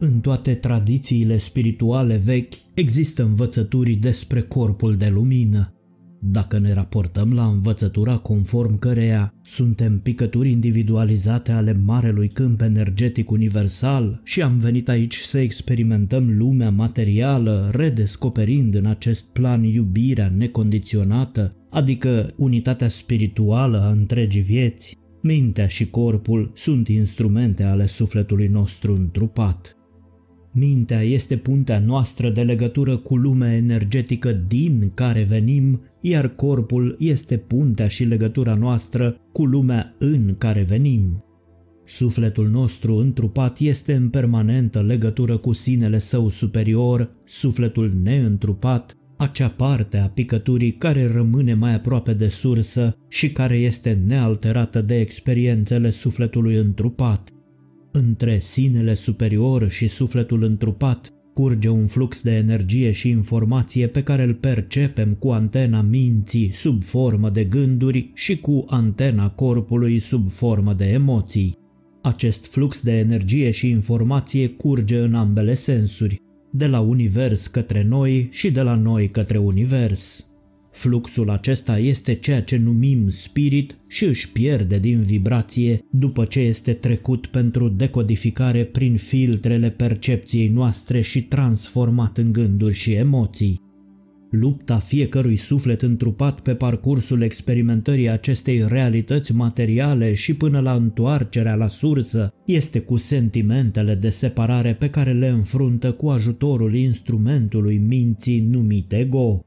În toate tradițiile spirituale vechi există învățături despre corpul de lumină. Dacă ne raportăm la învățătura conform căreia suntem picături individualizate ale marelui câmp energetic universal și am venit aici să experimentăm lumea materială, redescoperind în acest plan iubirea necondiționată, adică unitatea spirituală a întregii vieți, mintea și corpul sunt instrumente ale sufletului nostru întrupat. Mintea este puntea noastră de legătură cu lumea energetică din care venim, iar corpul este puntea și legătura noastră cu lumea în care venim. Sufletul nostru întrupat este în permanentă legătură cu sinele său superior, sufletul neîntrupat, acea parte a picăturii care rămâne mai aproape de sursă și care este nealterată de experiențele sufletului întrupat. Între sinele superior și sufletul întrupat curge un flux de energie și informație pe care îl percepem cu antena minții sub formă de gânduri și cu antena corpului sub formă de emoții. Acest flux de energie și informație curge în ambele sensuri, de la univers către noi și de la noi către univers. Fluxul acesta este ceea ce numim spirit și își pierde din vibrație după ce este trecut pentru decodificare prin filtrele percepției noastre și transformat în gânduri și emoții. Lupta fiecărui suflet întrupat pe parcursul experimentării acestei realități materiale și până la întoarcerea la sursă este cu sentimentele de separare pe care le înfruntă cu ajutorul instrumentului minții numit ego.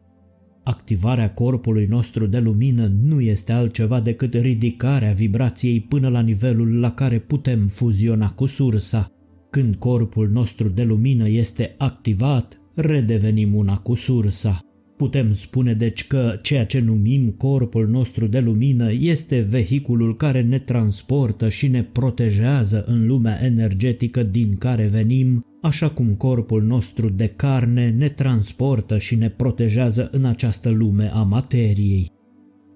Activarea corpului nostru de lumină nu este altceva decât ridicarea vibrației până la nivelul la care putem fuziona cu sursa. Când corpul nostru de lumină este activat, redevenim una cu sursa. Putem spune deci că ceea ce numim corpul nostru de lumină este vehiculul care ne transportă și ne protejează în lumea energetică din care venim, așa cum corpul nostru de carne ne transportă și ne protejează în această lume a materiei.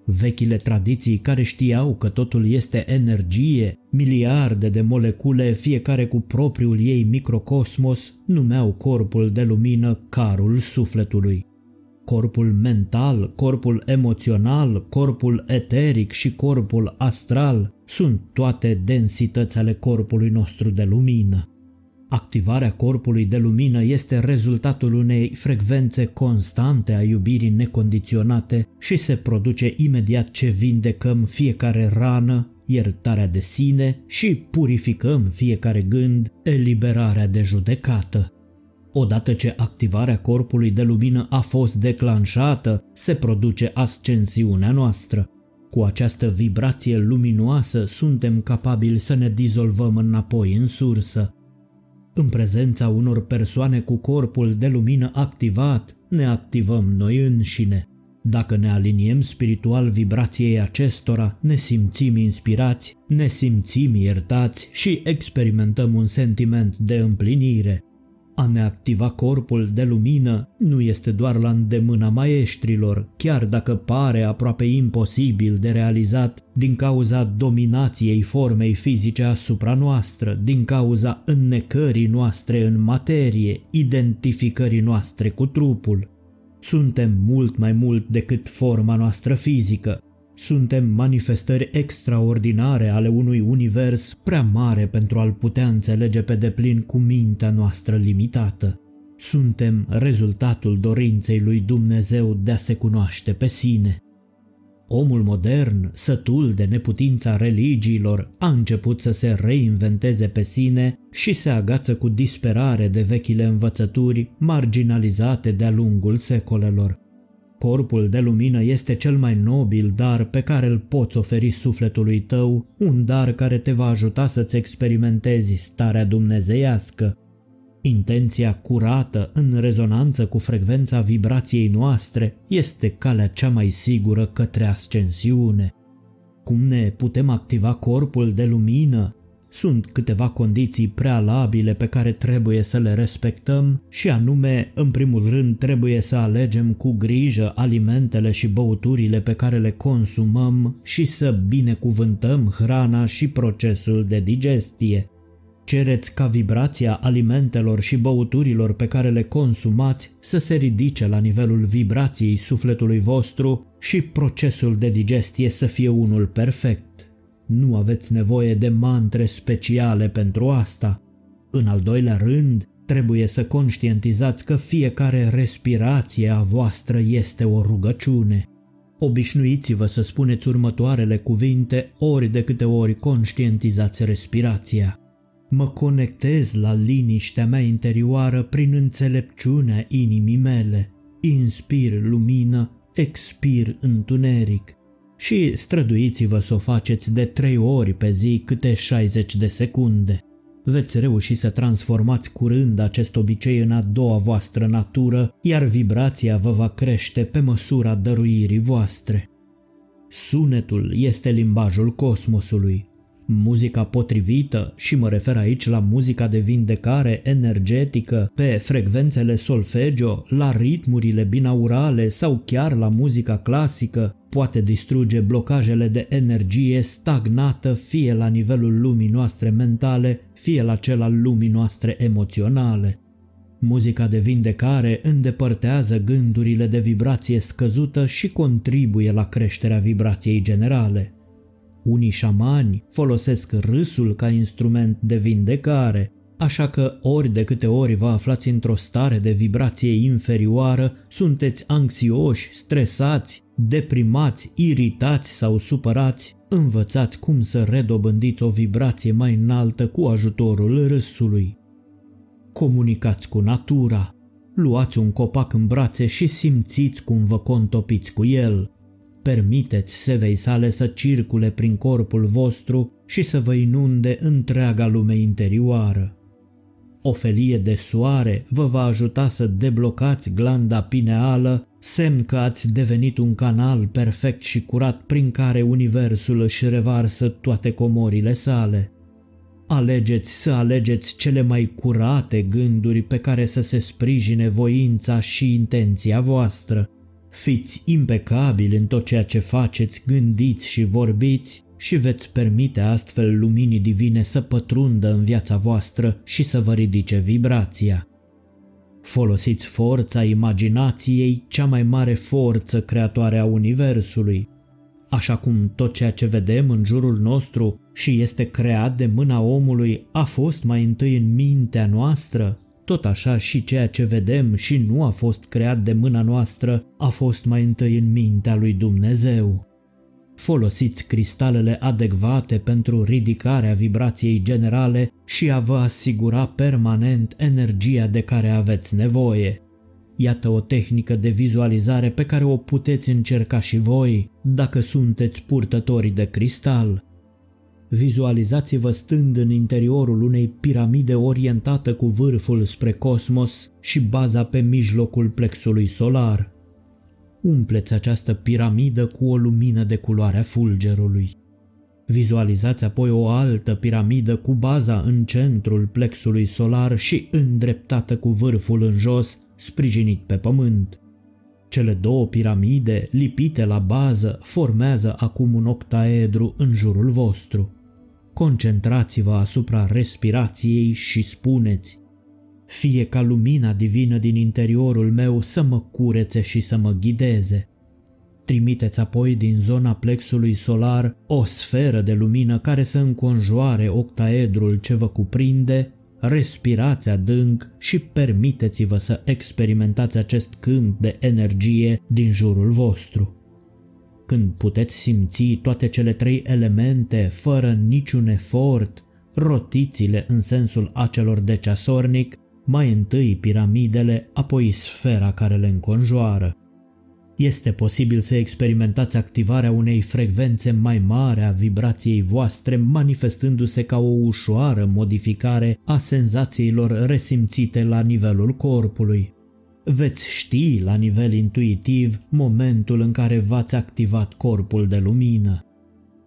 Vechile tradiții care știau că totul este energie, miliarde de molecule, fiecare cu propriul ei microcosmos, numeau corpul de lumină carul sufletului corpul mental, corpul emoțional, corpul eteric și corpul astral sunt toate densități ale corpului nostru de lumină. Activarea corpului de lumină este rezultatul unei frecvențe constante a iubirii necondiționate și se produce imediat ce vindecăm fiecare rană, iertarea de sine și purificăm fiecare gând, eliberarea de judecată. Odată ce activarea corpului de lumină a fost declanșată, se produce ascensiunea noastră. Cu această vibrație luminoasă suntem capabili să ne dizolvăm înapoi în sursă. În prezența unor persoane cu corpul de lumină activat, ne activăm noi înșine. Dacă ne aliniem spiritual vibrației acestora, ne simțim inspirați, ne simțim iertați și experimentăm un sentiment de împlinire. A ne activa corpul de lumină nu este doar la îndemâna maestrilor, chiar dacă pare aproape imposibil de realizat din cauza dominației formei fizice asupra noastră, din cauza înnecării noastre în materie, identificării noastre cu trupul. Suntem mult mai mult decât forma noastră fizică, suntem manifestări extraordinare ale unui univers prea mare pentru a-l putea înțelege pe deplin cu mintea noastră limitată. Suntem rezultatul dorinței lui Dumnezeu de a se cunoaște pe sine. Omul modern, sătul de neputința religiilor, a început să se reinventeze pe sine și se agață cu disperare de vechile învățături marginalizate de-a lungul secolelor. Corpul de lumină este cel mai nobil dar pe care îl poți oferi sufletului tău, un dar care te va ajuta să-ți experimentezi starea dumnezeiască. Intenția curată, în rezonanță cu frecvența vibrației noastre, este calea cea mai sigură către ascensiune. Cum ne putem activa corpul de lumină? Sunt câteva condiții prealabile pe care trebuie să le respectăm și anume, în primul rând, trebuie să alegem cu grijă alimentele și băuturile pe care le consumăm și să binecuvântăm hrana și procesul de digestie. Cereți ca vibrația alimentelor și băuturilor pe care le consumați să se ridice la nivelul vibrației sufletului vostru și procesul de digestie să fie unul perfect. Nu aveți nevoie de mantre speciale pentru asta. În al doilea rând, trebuie să conștientizați că fiecare respirație a voastră este o rugăciune. Obișnuiți-vă să spuneți următoarele cuvinte ori de câte ori conștientizați respirația. Mă conectez la liniștea mea interioară prin înțelepciunea inimii mele. Inspir lumină, expir întuneric. Și străduiți-vă să o faceți de trei ori pe zi câte 60 de secunde. Veți reuși să transformați curând acest obicei în a doua voastră natură, iar vibrația vă va crește pe măsura dăruirii voastre. Sunetul este limbajul cosmosului. Muzica potrivită, și mă refer aici la muzica de vindecare energetică, pe frecvențele solfegio, la ritmurile binaurale sau chiar la muzica clasică, poate distruge blocajele de energie stagnată fie la nivelul lumii noastre mentale, fie la cel al lumii noastre emoționale. Muzica de vindecare îndepărtează gândurile de vibrație scăzută și contribuie la creșterea vibrației generale. Unii șamani folosesc râsul ca instrument de vindecare, așa că ori de câte ori vă aflați într-o stare de vibrație inferioară, sunteți anxioși, stresați, deprimați, iritați sau supărați, învățați cum să redobândiți o vibrație mai înaltă cu ajutorul râsului. Comunicați cu natura. Luați un copac în brațe și simțiți cum vă contopiți cu el. Permiteți sevei sale să circule prin corpul vostru și să vă inunde întreaga lume interioară. O felie de soare vă va ajuta să deblocați glanda pineală, semn că ați devenit un canal perfect și curat prin care universul își revarsă toate comorile sale. Alegeți să alegeți cele mai curate gânduri pe care să se sprijine voința și intenția voastră. Fiți impecabili în tot ceea ce faceți, gândiți și vorbiți și veți permite astfel luminii divine să pătrundă în viața voastră și să vă ridice vibrația. Folosiți forța imaginației, cea mai mare forță creatoare a Universului. Așa cum tot ceea ce vedem în jurul nostru și este creat de mâna omului a fost mai întâi în mintea noastră, tot așa și ceea ce vedem și nu a fost creat de mâna noastră a fost mai întâi în mintea lui Dumnezeu. Folosiți cristalele adecvate pentru ridicarea vibrației generale și a vă asigura permanent energia de care aveți nevoie. Iată o tehnică de vizualizare pe care o puteți încerca și voi dacă sunteți purtători de cristal. Vizualizați-vă stând în interiorul unei piramide orientată cu vârful spre cosmos și baza pe mijlocul plexului solar. Umpleți această piramidă cu o lumină de culoarea fulgerului. Vizualizați apoi o altă piramidă cu baza în centrul plexului solar și îndreptată cu vârful în jos, sprijinit pe pământ. Cele două piramide, lipite la bază, formează acum un octaedru în jurul vostru. Concentrați-vă asupra respirației și spuneți fie ca lumina divină din interiorul meu să mă curețe și să mă ghideze. Trimiteți apoi din zona plexului solar o sferă de lumină care să înconjoare octaedrul ce vă cuprinde, respirați adânc și permiteți-vă să experimentați acest câmp de energie din jurul vostru. Când puteți simți toate cele trei elemente fără niciun efort, rotiți-le în sensul acelor de ceasornic, mai întâi piramidele, apoi sfera care le înconjoară. Este posibil să experimentați activarea unei frecvențe mai mare a vibrației voastre, manifestându-se ca o ușoară modificare a senzațiilor resimțite la nivelul corpului. Veți ști la nivel intuitiv momentul în care v-ați activat corpul de lumină.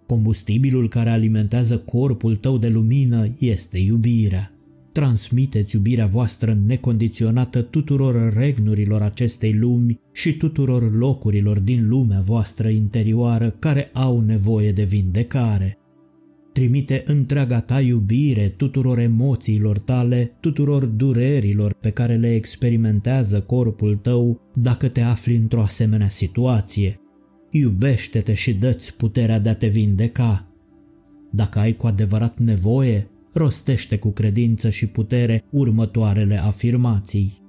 Combustibilul care alimentează corpul tău de lumină este iubirea. Transmiteți iubirea voastră necondiționată tuturor regnurilor acestei lumi și tuturor locurilor din lumea voastră interioară care au nevoie de vindecare. Trimite întreaga ta iubire tuturor emoțiilor tale, tuturor durerilor pe care le experimentează corpul tău dacă te afli într-o asemenea situație. Iubește-te și dă-ți puterea de a te vindeca. Dacă ai cu adevărat nevoie, rostește cu credință și putere următoarele afirmații.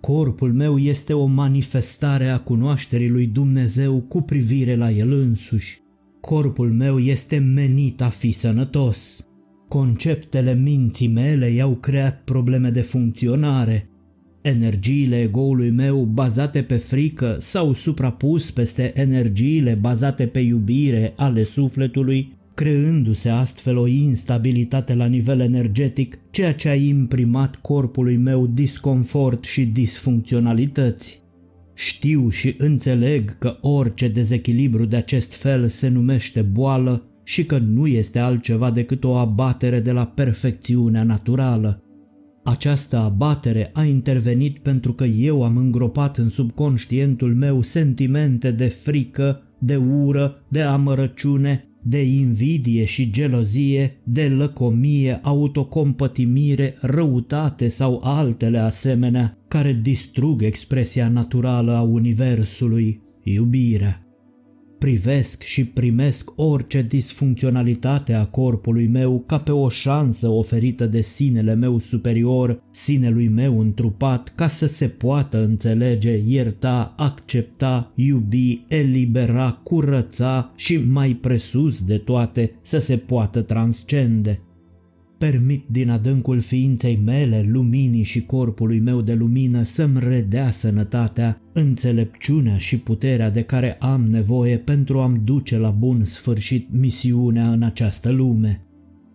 Corpul meu este o manifestare a cunoașterii lui Dumnezeu cu privire la el însuși. Corpul meu este menit a fi sănătos. Conceptele minții mele i-au creat probleme de funcționare. Energiile egoului meu bazate pe frică s-au suprapus peste energiile bazate pe iubire ale sufletului, creându-se astfel o instabilitate la nivel energetic, ceea ce a imprimat corpului meu disconfort și disfuncționalități. Știu și înțeleg că orice dezechilibru de acest fel se numește boală și că nu este altceva decât o abatere de la perfecțiunea naturală. Această abatere a intervenit pentru că eu am îngropat în subconștientul meu sentimente de frică, de ură, de amărăciune, de invidie și gelozie, de lăcomie, autocompătimire, răutate sau altele asemenea, care distrug expresia naturală a Universului, iubirea privesc și primesc orice disfuncționalitate a corpului meu ca pe o șansă oferită de sinele meu superior, sinelui meu întrupat, ca să se poată înțelege, ierta, accepta, iubi, elibera, curăța și mai presus de toate să se poată transcende. Permit din adâncul ființei mele, luminii și corpului meu de lumină să-mi redea sănătatea, înțelepciunea și puterea de care am nevoie pentru a-mi duce la bun sfârșit misiunea în această lume.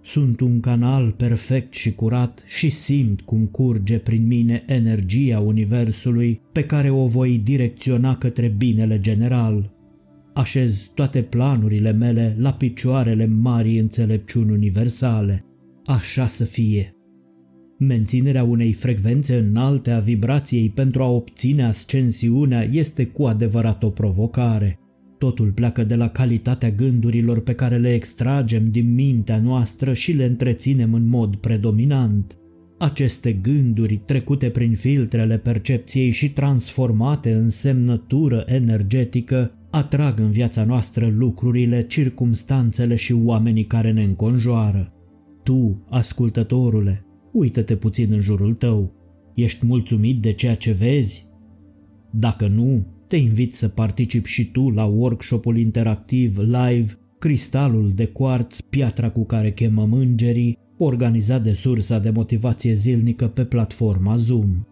Sunt un canal perfect și curat și simt cum curge prin mine energia Universului pe care o voi direcționa către binele general. Așez toate planurile mele la picioarele marii înțelepciuni universale așa să fie. Menținerea unei frecvențe înalte a vibrației pentru a obține ascensiunea este cu adevărat o provocare. Totul pleacă de la calitatea gândurilor pe care le extragem din mintea noastră și le întreținem în mod predominant. Aceste gânduri, trecute prin filtrele percepției și transformate în semnătură energetică, atrag în viața noastră lucrurile, circumstanțele și oamenii care ne înconjoară. Tu, ascultătorule, uită-te puțin în jurul tău. Ești mulțumit de ceea ce vezi? Dacă nu, te invit să participi și tu la workshopul interactiv live Cristalul de cuarț, piatra cu care chemăm îngerii, organizat de sursa de motivație zilnică pe platforma Zoom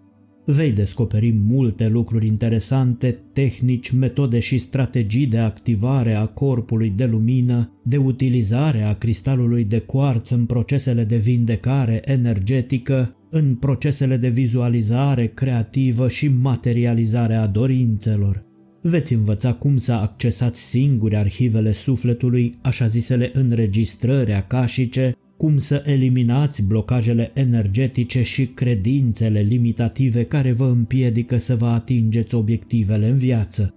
vei descoperi multe lucruri interesante, tehnici, metode și strategii de activare a corpului de lumină, de utilizare a cristalului de cuarț în procesele de vindecare energetică, în procesele de vizualizare creativă și materializare a dorințelor. Veți învăța cum să accesați singuri arhivele sufletului, așa zisele înregistrări acașice, cum să eliminați blocajele energetice și credințele limitative care vă împiedică să vă atingeți obiectivele în viață.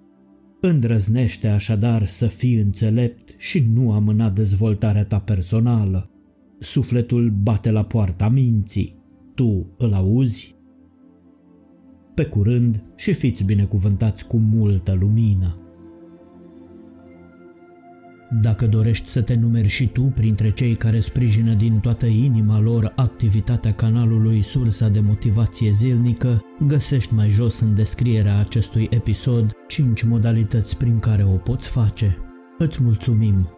Îndrăznește așadar să fii înțelept și nu amâna dezvoltarea ta personală. Sufletul bate la poarta minții. Tu îl auzi? Pe curând și fiți binecuvântați cu multă lumină. Dacă dorești să te numeri și tu printre cei care sprijină din toată inima lor activitatea canalului Sursa de Motivație Zilnică, găsești mai jos în descrierea acestui episod 5 modalități prin care o poți face. Îți mulțumim!